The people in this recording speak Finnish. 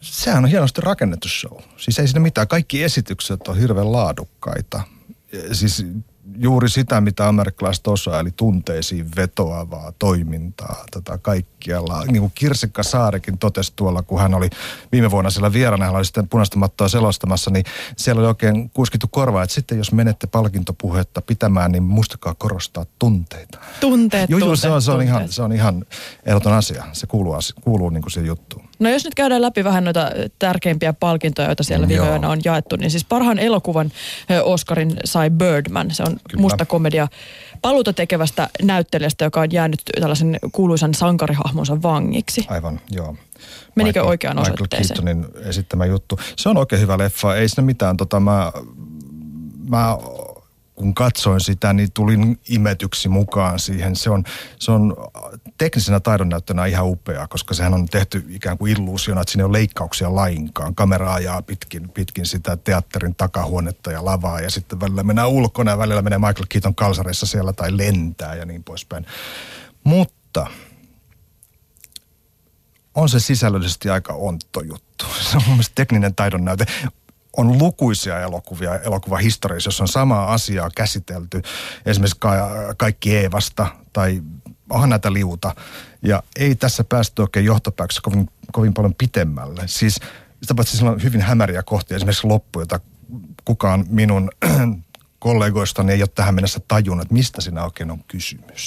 sehän on hienosti rakennettu show. Siis ei siinä mitään. Kaikki esitykset on hirveän laadukkaita. Siis juuri sitä, mitä amerikkalaiset osaa, eli tunteisiin vetoavaa toimintaa, tätä kaikkialla. Niin kuin Kirsikka Saarekin totesi tuolla, kun hän oli viime vuonna siellä vieraana, hän oli sitten punaista mattoa selostamassa, niin siellä oli oikein kuiskittu korvaa, että sitten jos menette palkintopuhetta pitämään, niin muistakaa korostaa tunteita. Tunteet, Joo, tunteet, se on, se on, tunteet. ihan, se on ihan ehdoton asia. Se kuuluu, kuuluu niin kuin siihen juttuun. No jos nyt käydään läpi vähän noita tärkeimpiä palkintoja, joita siellä viime yönä on jaettu, niin siis parhaan elokuvan Oscarin sai Birdman. Se on Kyllä. musta komedia paluuta tekevästä näyttelijästä, joka on jäänyt tällaisen kuuluisan sankarihahmonsa vangiksi. Aivan, joo. Menikö Michael- oikeaan Michael osoitteeseen? Keatonin esittämä juttu. Se on oikein hyvä leffa, ei siinä mitään. Tota, mä, mä kun katsoin sitä, niin tulin imetyksi mukaan siihen. Se on, se on teknisenä taidonnäyttönä ihan upea, koska sehän on tehty ikään kuin illuusiona, että siinä ei ole leikkauksia lainkaan. Kamera ajaa pitkin, pitkin sitä teatterin takahuonetta ja lavaa ja sitten välillä mennään ulkona ja välillä menee Michael Keaton kalsareissa siellä tai lentää ja niin poispäin. Mutta on se sisällöllisesti aika ontto juttu. Se on mun tekninen taidon näyte. On lukuisia elokuvia elokuvahistoriassa, jossa on samaa asiaa käsitelty. Esimerkiksi ka- kaikki Eevasta tai onhan näitä liuta. Ja ei tässä päästy oikein johtopäätöksessä kovin, kovin paljon pitemmälle. Siis sitä paitsi sillä on hyvin hämäriä kohtia. Esimerkiksi loppu, jota kukaan minun kollegoistani ei ole tähän mennessä tajunnut, että mistä siinä oikein on kysymys.